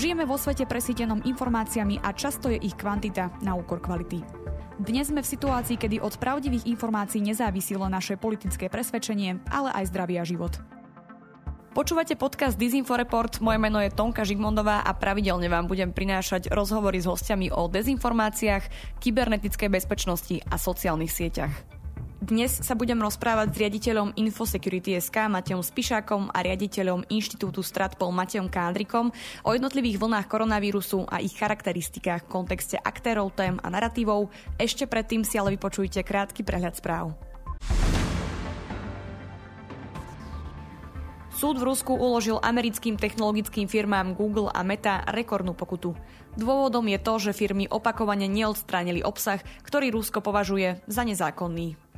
Žijeme vo svete presítenom informáciami a často je ich kvantita na úkor kvality. Dnes sme v situácii, kedy od pravdivých informácií nezávisilo naše politické presvedčenie, ale aj zdravý a život. Počúvate podcast Disinforeport, moje meno je Tonka Žigmondová a pravidelne vám budem prinášať rozhovory s hostiami o dezinformáciách, kybernetickej bezpečnosti a sociálnych sieťach. Dnes sa budem rozprávať s riaditeľom Infosecurity SK Matejom Spišákom a riaditeľom Inštitútu Stratpol Matejom Kádrikom o jednotlivých vlnách koronavírusu a ich charakteristikách v kontexte aktérov, tém a narratívov. Ešte predtým si ale vypočujte krátky prehľad správ. Súd v Rusku uložil americkým technologickým firmám Google a Meta rekordnú pokutu. Dôvodom je to, že firmy opakovane neodstránili obsah, ktorý Rusko považuje za nezákonný.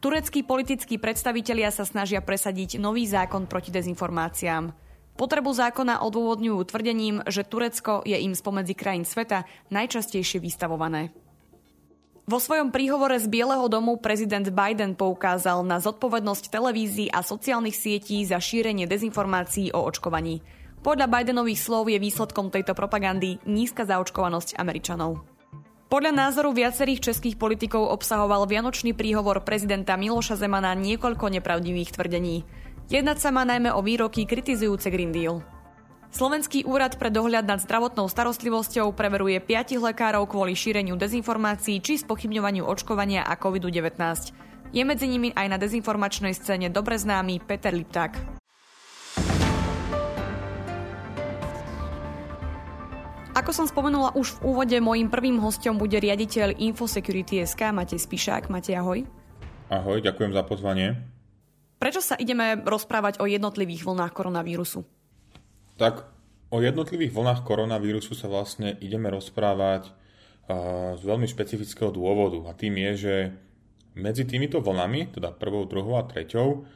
Tureckí politickí predstavitelia sa snažia presadiť nový zákon proti dezinformáciám. Potrebu zákona odôvodňujú tvrdením, že Turecko je im spomedzi krajín sveta najčastejšie vystavované. Vo svojom príhovore z Bieleho domu prezident Biden poukázal na zodpovednosť televízií a sociálnych sietí za šírenie dezinformácií o očkovaní. Podľa Bidenových slov je výsledkom tejto propagandy nízka zaočkovanosť Američanov. Podľa názoru viacerých českých politikov obsahoval vianočný príhovor prezidenta Miloša Zemana niekoľko nepravdivých tvrdení. Jednať sa má najmä o výroky kritizujúce Green Deal. Slovenský úrad pre dohľad nad zdravotnou starostlivosťou preveruje piatich lekárov kvôli šíreniu dezinformácií či spochybňovaniu očkovania a COVID-19. Je medzi nimi aj na dezinformačnej scéne dobre známy Peter Lipták. Ako som spomenula už v úvode, môjim prvým hostom bude riaditeľ Infosecurity SK Matej Spišák. Matej, ahoj. Ahoj, ďakujem za pozvanie. Prečo sa ideme rozprávať o jednotlivých vlnách koronavírusu? Tak o jednotlivých vlnách koronavírusu sa vlastne ideme rozprávať z veľmi špecifického dôvodu a tým je, že medzi týmito vlnami, teda prvou, druhou a treťou,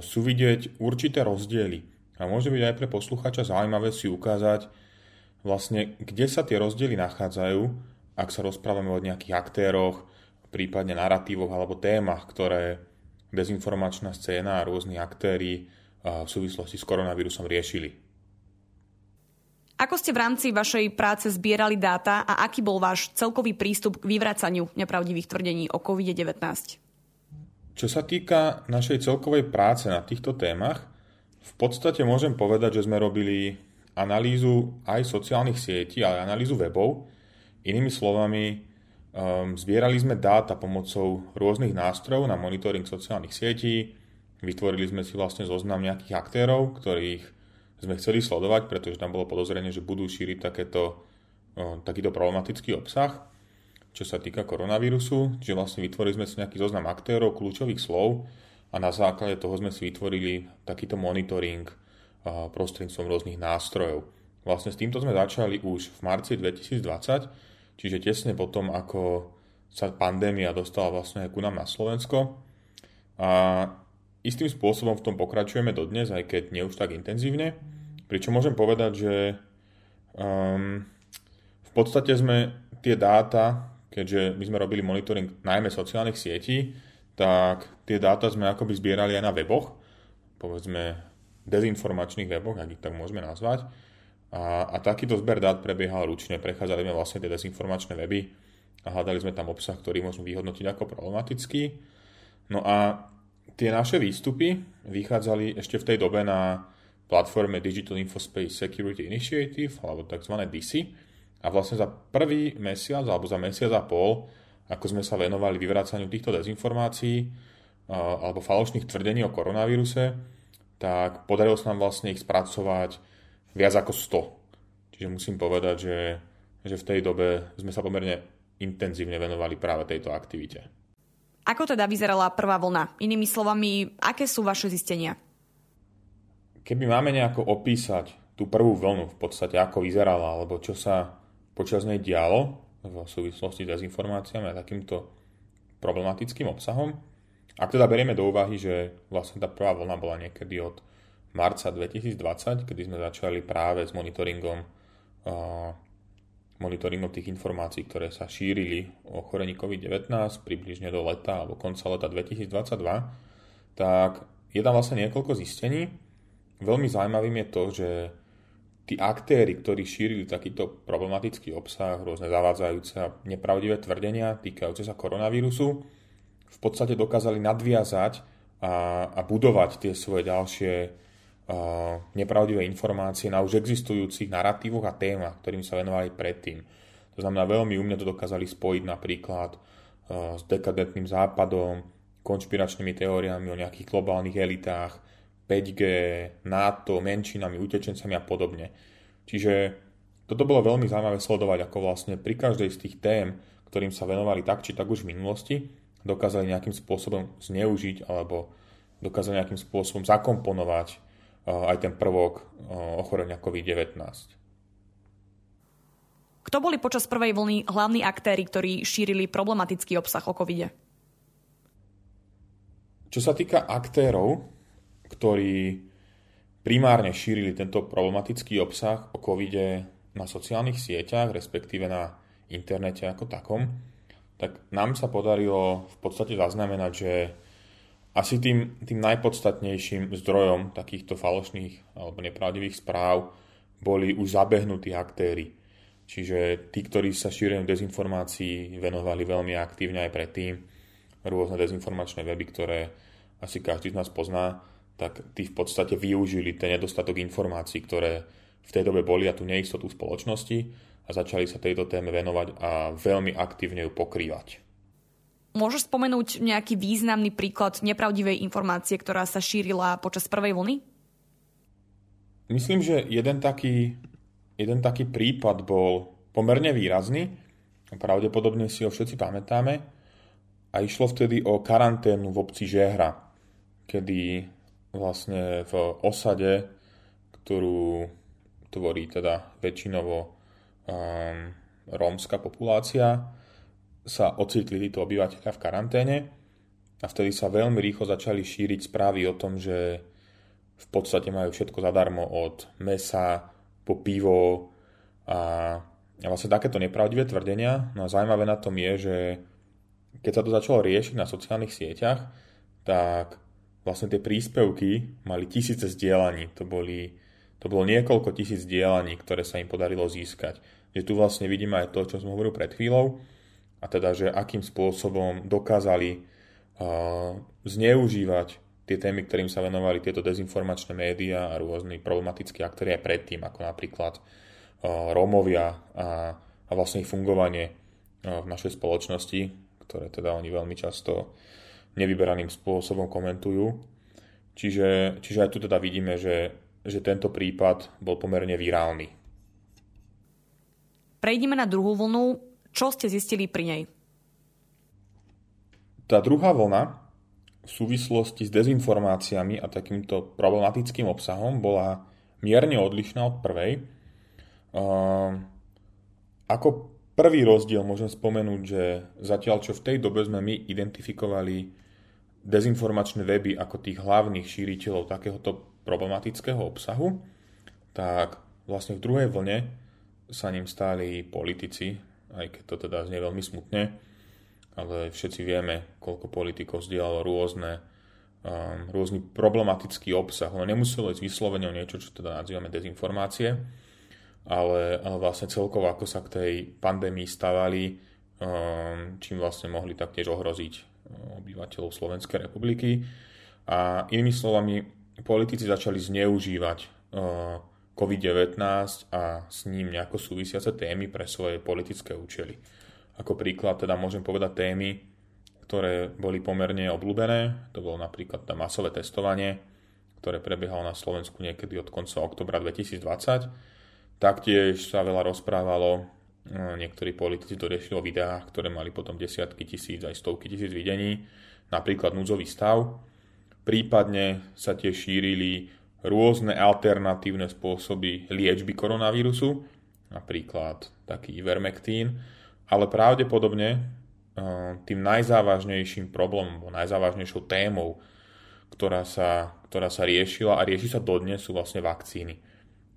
sú vidieť určité rozdiely. A môže byť aj pre posluchača zaujímavé si ukázať, vlastne kde sa tie rozdiely nachádzajú, ak sa rozprávame o nejakých aktéroch, prípadne narratívoch alebo témach, ktoré dezinformačná scéna a rôzni aktéry v súvislosti s koronavírusom riešili. Ako ste v rámci vašej práce zbierali dáta a aký bol váš celkový prístup k vyvracaniu nepravdivých tvrdení o COVID-19? Čo sa týka našej celkovej práce na týchto témach, v podstate môžem povedať, že sme robili analýzu aj sociálnych sietí, ale analýzu webov. Inými slovami, um, zbierali sme dáta pomocou rôznych nástrojov na monitoring sociálnych sietí, vytvorili sme si vlastne zoznam nejakých aktérov, ktorých sme chceli sledovať, pretože tam bolo podozrenie, že budú šíriť takéto, takýto problematický obsah, čo sa týka koronavírusu. Čiže vlastne vytvorili sme si nejaký zoznam aktérov, kľúčových slov a na základe toho sme si vytvorili takýto monitoring prostredníctvom rôznych nástrojov. Vlastne s týmto sme začali už v marci 2020, čiže tesne potom, ako sa pandémia dostala vlastne aj ku nám na Slovensko. A istým spôsobom v tom pokračujeme dodnes, aj keď nie už tak intenzívne. Pričom môžem povedať, že um, v podstate sme tie dáta, keďže my sme robili monitoring najmä sociálnych sietí, tak tie dáta sme akoby zbierali aj na weboch, povedzme dezinformačných weboch, ak ich tak môžeme nazvať. A, a takýto zber dát prebiehal ručne, prechádzali sme vlastne tie dezinformačné weby a hľadali sme tam obsah, ktorý môžeme vyhodnotiť ako problematický. No a tie naše výstupy vychádzali ešte v tej dobe na platforme Digital Infospace Security Initiative, alebo tzv. DISI. A vlastne za prvý mesiac, alebo za mesiac a pol, ako sme sa venovali vyvracaniu týchto dezinformácií alebo falošných tvrdení o koronavíruse, tak podarilo sa nám vlastne ich spracovať viac ako 100. Čiže musím povedať, že, že v tej dobe sme sa pomerne intenzívne venovali práve tejto aktivite. Ako teda vyzerala prvá vlna? Inými slovami, aké sú vaše zistenia? Keby máme nejako opísať tú prvú vlnu, v podstate ako vyzerala, alebo čo sa počas nej dialo v súvislosti s dezinformáciami a takýmto problematickým obsahom, ak teda berieme do úvahy, že vlastne tá prvá vlna bola niekedy od marca 2020, kedy sme začali práve s monitoringom, uh, monitoringom tých informácií, ktoré sa šírili o ochorení COVID-19 približne do leta alebo konca leta 2022, tak je tam vlastne niekoľko zistení. Veľmi zaujímavým je to, že tí aktéry, ktorí šírili takýto problematický obsah, rôzne zavádzajúce a nepravdivé tvrdenia týkajúce sa koronavírusu, v podstate dokázali nadviazať a, a budovať tie svoje ďalšie uh, nepravdivé informácie na už existujúcich narratívoch a témach, ktorým sa venovali predtým. To znamená, veľmi umne to dokázali spojiť napríklad uh, s dekadentným západom, konšpiračnými teóriami o nejakých globálnych elitách, 5G, NATO, menšinami, utečencami a podobne. Čiže toto bolo veľmi zaujímavé sledovať, ako vlastne pri každej z tých tém, ktorým sa venovali tak či tak už v minulosti, dokázali nejakým spôsobom zneužiť alebo dokázali nejakým spôsobom zakomponovať uh, aj ten prvok uh, ochorenia COVID-19. Kto boli počas prvej vlny hlavní aktéry, ktorí šírili problematický obsah o covid Čo sa týka aktérov, ktorí primárne šírili tento problematický obsah o covide na sociálnych sieťach, respektíve na internete ako takom, tak nám sa podarilo v podstate zaznamenať, že asi tým, tým najpodstatnejším zdrojom takýchto falošných alebo nepravdivých správ boli už zabehnutí aktéry. Čiže tí, ktorí sa šíreniu dezinformácií venovali veľmi aktívne aj predtým, rôzne dezinformačné weby, ktoré asi každý z nás pozná, tak tí v podstate využili ten nedostatok informácií, ktoré v tej dobe boli a tú neistotu spoločnosti a začali sa tejto téme venovať a veľmi aktívne ju pokrývať. Môžeš spomenúť nejaký významný príklad nepravdivej informácie, ktorá sa šírila počas prvej vlny? Myslím, že jeden taký, jeden taký prípad bol pomerne výrazný. Pravdepodobne si ho všetci pamätáme. A išlo vtedy o karanténu v obci Žehra, kedy vlastne v osade, ktorú tvorí teda väčšinovo um, rómska populácia, sa ocitli títo obyvateľia v karanténe a vtedy sa veľmi rýchlo začali šíriť správy o tom, že v podstate majú všetko zadarmo od mesa po pivo a, vlastne takéto nepravdivé tvrdenia. No a zaujímavé na tom je, že keď sa to začalo riešiť na sociálnych sieťach, tak vlastne tie príspevky mali tisíce zdieľaní. To boli to bolo niekoľko tisíc dielaní, ktoré sa im podarilo získať. Že tu vlastne vidíme aj to, čo som hovoril pred chvíľou, a teda, že akým spôsobom dokázali uh, zneužívať tie témy, ktorým sa venovali tieto dezinformačné médiá a rôzni problematickí aktéri aj predtým, ako napríklad uh, Rómovia a, a vlastne ich fungovanie uh, v našej spoločnosti, ktoré teda oni veľmi často nevyberaným spôsobom komentujú. Čiže, čiže aj tu teda vidíme, že že tento prípad bol pomerne virálny. Prejdime na druhú vlnu. Čo ste zistili pri nej? Tá druhá vlna v súvislosti s dezinformáciami a takýmto problematickým obsahom bola mierne odlišná od prvej. Ehm, ako prvý rozdiel môžem spomenúť, že zatiaľ čo v tej dobe sme my identifikovali dezinformačné weby ako tých hlavných šíriteľov takéhoto problematického obsahu, tak vlastne v druhej vlne sa ním stáli politici, aj keď to teda znie veľmi smutne, ale všetci vieme, koľko politikov zdieľalo rôzne, um, rôzny problematický obsah. No nemuselo ísť vyslovene o niečo, čo teda nazývame dezinformácie, ale, ale vlastne celkovo ako sa k tej pandémii stavali, um, čím vlastne mohli taktiež ohroziť um, obyvateľov Slovenskej republiky. A inými slovami, politici začali zneužívať uh, COVID-19 a s ním nejako súvisiace témy pre svoje politické účely. Ako príklad teda môžem povedať témy, ktoré boli pomerne obľúbené. To bolo napríklad tá masové testovanie, ktoré prebiehalo na Slovensku niekedy od konca oktobra 2020. Taktiež sa veľa rozprávalo, uh, niektorí politici to riešili o videách, ktoré mali potom desiatky tisíc aj stovky tisíc videní, napríklad núdzový stav, Prípadne sa tiež šírili rôzne alternatívne spôsoby liečby koronavírusu, napríklad taký Ivermectin, ale pravdepodobne eh, tým najzávažnejším problémom, najzávažnejšou témou, ktorá sa, ktorá sa riešila a rieši sa dodnes, sú vlastne vakcíny.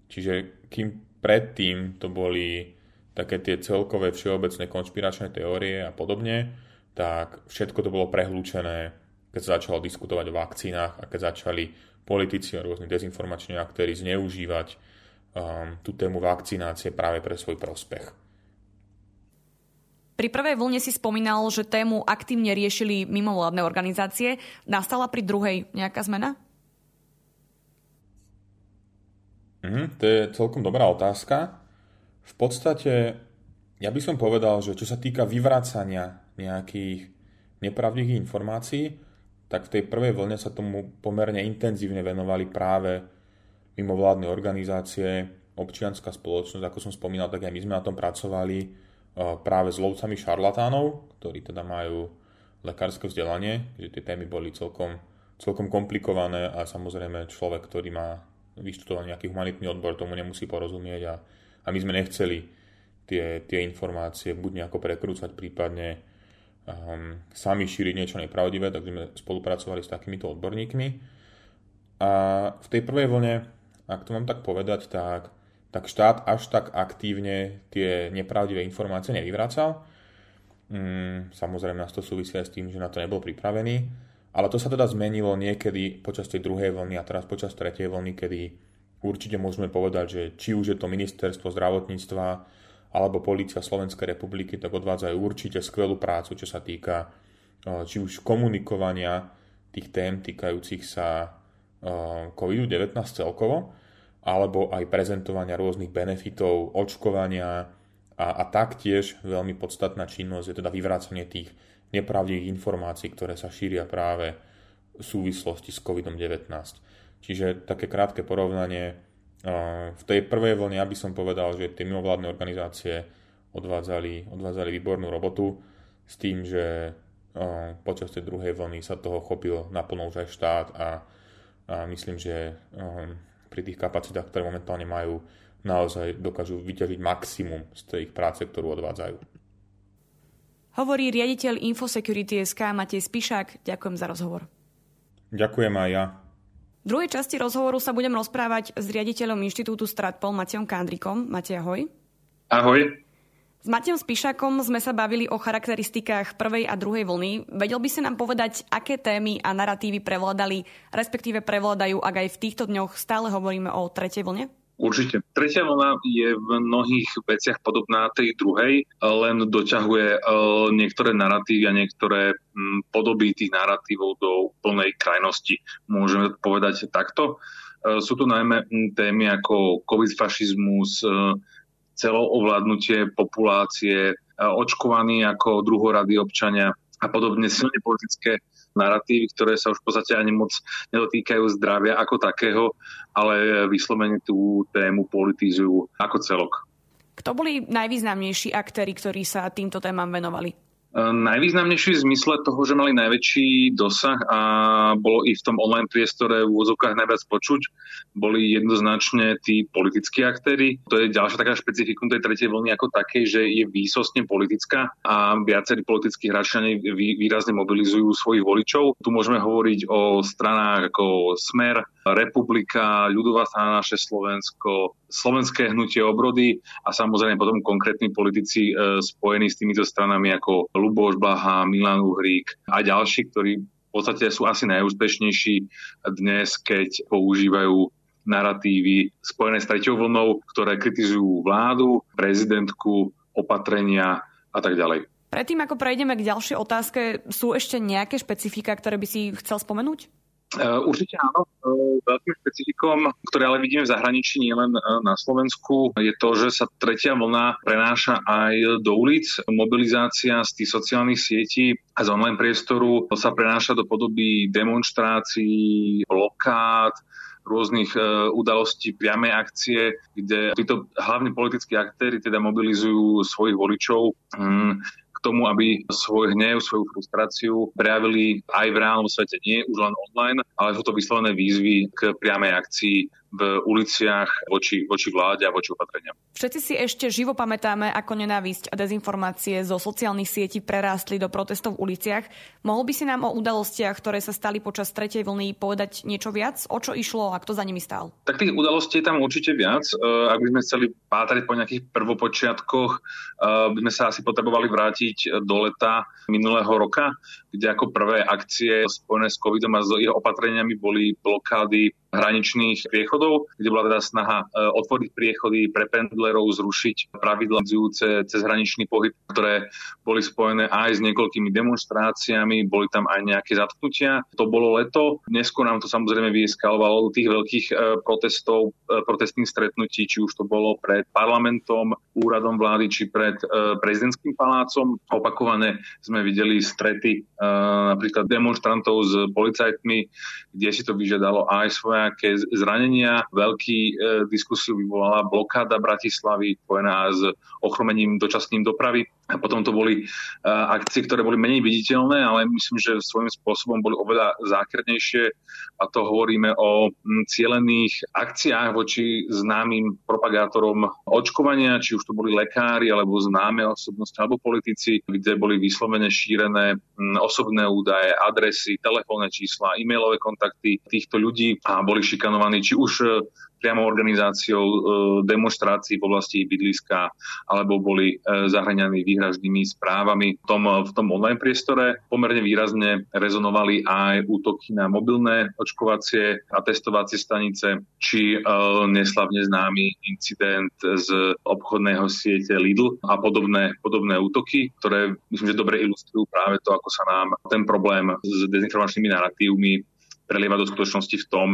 Čiže kým predtým to boli také tie celkové všeobecné konšpiračné teórie a podobne, tak všetko to bolo prehlúčené keď sa začalo diskutovať o vakcínach a keď začali politici a rôzni dezinformační aktéry zneužívať tú tému vakcinácie práve pre svoj prospech. Pri prvej vlne si spomínal, že tému aktívne riešili mimovládne organizácie. Nastala pri druhej nejaká zmena? Mm, to je celkom dobrá otázka. V podstate, ja by som povedal, že čo sa týka vyvracania nejakých nepravdivých informácií, tak v tej prvej vlne sa tomu pomerne intenzívne venovali práve mimovládne organizácie, občianská spoločnosť, ako som spomínal, tak aj my sme na tom pracovali práve s lovcami šarlatánov, ktorí teda majú lekárske vzdelanie, že tie témy boli celkom, celkom komplikované a samozrejme človek, ktorý má vyštudovaný nejaký humanitný odbor, tomu nemusí porozumieť a, a my sme nechceli tie, tie informácie buď nejako prekrúcať, prípadne um, sami šíriť niečo nepravdivé, takže sme spolupracovali s takýmito odborníkmi. A v tej prvej vlne, ak to mám tak povedať, tak tak štát až tak aktívne tie nepravdivé informácie nevyvracal. Mm, samozrejme nás to súvisí aj s tým, že na to nebol pripravený, ale to sa teda zmenilo niekedy počas tej druhej vlny a teraz počas tretej vlny, kedy určite môžeme povedať, že či už je to ministerstvo zdravotníctva alebo policia Slovenskej republiky, tak odvádzajú určite skvelú prácu, čo sa týka či už komunikovania tých tém týkajúcich sa COVID-19 celkovo, alebo aj prezentovania rôznych benefitov, očkovania a, a taktiež veľmi podstatná činnosť je teda vyvrácanie tých nepravdivých informácií, ktoré sa šíria práve v súvislosti s COVID-19. Čiže také krátke porovnanie. V tej prvej vlne ja by som povedal, že tie mimovládne organizácie odvádzali, odvádzali výbornú robotu s tým, že počas tej druhej vlny sa toho chopil naplno už aj štát a, a myslím, že pri tých kapacitách, ktoré momentálne majú, naozaj dokážu vyťažiť maximum z tej ich práce, ktorú odvádzajú. Hovorí riaditeľ Infosecurity SK Matej Spišák. Ďakujem za rozhovor. Ďakujem aj ja. V druhej časti rozhovoru sa budem rozprávať s riaditeľom Inštitútu Stratpol Matejom Kandrikom. Matej, ahoj. Ahoj. S Matejom Spíšakom sme sa bavili o charakteristikách prvej a druhej vlny. Vedel by si nám povedať, aké témy a narratívy prevládali, respektíve prevládajú, ak aj v týchto dňoch stále hovoríme o tretej vlne? Určite. Tretia vlna je v mnohých veciach podobná tej druhej, len doťahuje e, niektoré narratívy a niektoré podoby tých narratívov do plnej krajnosti. Môžeme povedať takto. E, sú tu najmä témy ako covid-fašizmus, e, celoovládnutie populácie, očkovaní ako druhorady občania a podobne silne politické narratívy, ktoré sa už v podstate ani moc nedotýkajú zdravia ako takého, ale vyslovene tú tému politizujú ako celok. Kto boli najvýznamnejší aktéry, ktorí sa týmto témam venovali? Najvýznamnejší v zmysle toho, že mali najväčší dosah a bolo i v tom online priestore v úzokách najviac počuť, boli jednoznačne tí politickí aktéry. To je ďalšia taká špecifikum tej tretej vlny ako také, že je výsostne politická a viacerí politickí hráči výrazne mobilizujú svojich voličov. Tu môžeme hovoriť o stranách ako Smer, Republika, ľudová strana naše Slovensko, slovenské hnutie obrody a samozrejme potom konkrétni politici e, spojení s týmito stranami ako Luboš Blaha, Milan Uhrík a ďalší, ktorí v podstate sú asi najúspešnejší dnes, keď používajú narratívy spojené s treťou vlnou, ktoré kritizujú vládu, prezidentku, opatrenia a tak ďalej. Predtým, ako prejdeme k ďalšej otázke, sú ešte nejaké špecifika, ktoré by si chcel spomenúť? Eh, určite áno. Eh, veľkým špecifikom, ktoré ale vidíme v zahraničí, nielen eh, na Slovensku, je to, že sa tretia vlna prenáša aj do ulic. Mobilizácia z tých sociálnych sietí a z online priestoru sa prenáša do podoby demonstrácií, blokád, rôznych udalostí, priamej akcie, kde títo hlavní politickí aktéry teda mobilizujú svojich voličov mm, tomu, aby svoj hnev, svoju frustráciu prejavili aj v reálnom svete, nie už len online, ale sú to vyslovené výzvy k priamej akcii v uliciach voči, voči vláde a voči opatreniam. Všetci si ešte živo pamätáme, ako nenávisť a dezinformácie zo sociálnych sietí prerástli do protestov v uliciach. Mohol by si nám o udalostiach, ktoré sa stali počas tretej vlny, povedať niečo viac? O čo išlo a kto za nimi stál? Tak tých udalostí je tam určite viac. E, ak by sme chceli pátrať po nejakých prvopočiatkoch, e, by sme sa asi potrebovali vrátiť do leta minulého roka, kde ako prvé akcie spojené s covidom a s jeho opatreniami boli blokády hraničných priechodov, kde bola teda snaha e, otvoriť priechody pre pendlerov, zrušiť pravidla cez hraničný pohyb, ktoré boli spojené aj s niekoľkými demonstráciami, boli tam aj nejaké zatknutia. To bolo leto. Neskôr nám to samozrejme vyeskalovalo do tých veľkých e, protestov, e, protestných stretnutí, či už to bolo pred parlamentom, úradom vlády, či pred prezidentským palácom. Opakovane sme videli strety napríklad demonstrantov s policajtmi, kde si to vyžiadalo aj svojaké zranenia. Veľký e, diskusiu vyvolala blokáda Bratislavy spojená s ochromením dočasným dopravy. A potom to boli uh, akcie, ktoré boli menej viditeľné, ale myslím, že svojím spôsobom boli oveľa zákernejšie a to hovoríme o cielených akciách voči známym propagátorom očkovania, či už to boli lekári, alebo známe osobnosti, alebo politici, kde boli vyslovene šírené osobné údaje, adresy, telefónne čísla, e-mailové kontakty týchto ľudí a boli šikanovaní či už priamo organizáciou e, demonstrácií v oblasti bydliska alebo boli e, zahraňaní výhražnými správami. V tom, v tom online priestore pomerne výrazne rezonovali aj útoky na mobilné očkovacie a testovacie stanice, či e, neslavne známy incident z obchodného siete Lidl a podobné, podobné útoky, ktoré myslím, že dobre ilustrujú práve to, ako sa nám ten problém s dezinformačnými narratívmi prelieva do skutočnosti v tom,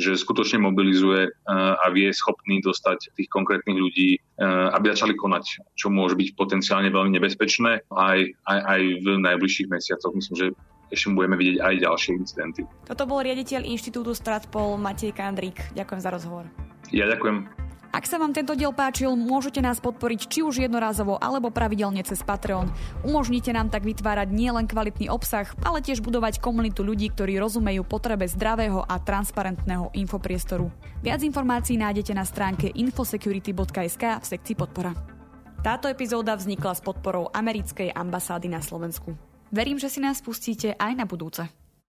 že skutočne mobilizuje eh, a vie schopný dostať tých konkrétnych ľudí, eh, aby začali konať, čo môže byť potenciálne veľmi nebezpečné aj, aj, aj v najbližších mesiacoch. Myslím, že ešte budeme vidieť aj ďalšie incidenty. Toto bol riaditeľ Inštitútu Stratpol Matej Kandrík. Ďakujem za rozhovor. Ja ďakujem. Ak sa vám tento diel páčil, môžete nás podporiť či už jednorázovo alebo pravidelne cez Patreon. Umožnite nám tak vytvárať nielen kvalitný obsah, ale tiež budovať komunitu ľudí, ktorí rozumejú potrebe zdravého a transparentného infopriestoru. Viac informácií nájdete na stránke infosecurity.sk v sekcii podpora. Táto epizóda vznikla s podporou americkej ambasády na Slovensku. Verím, že si nás pustíte aj na budúce.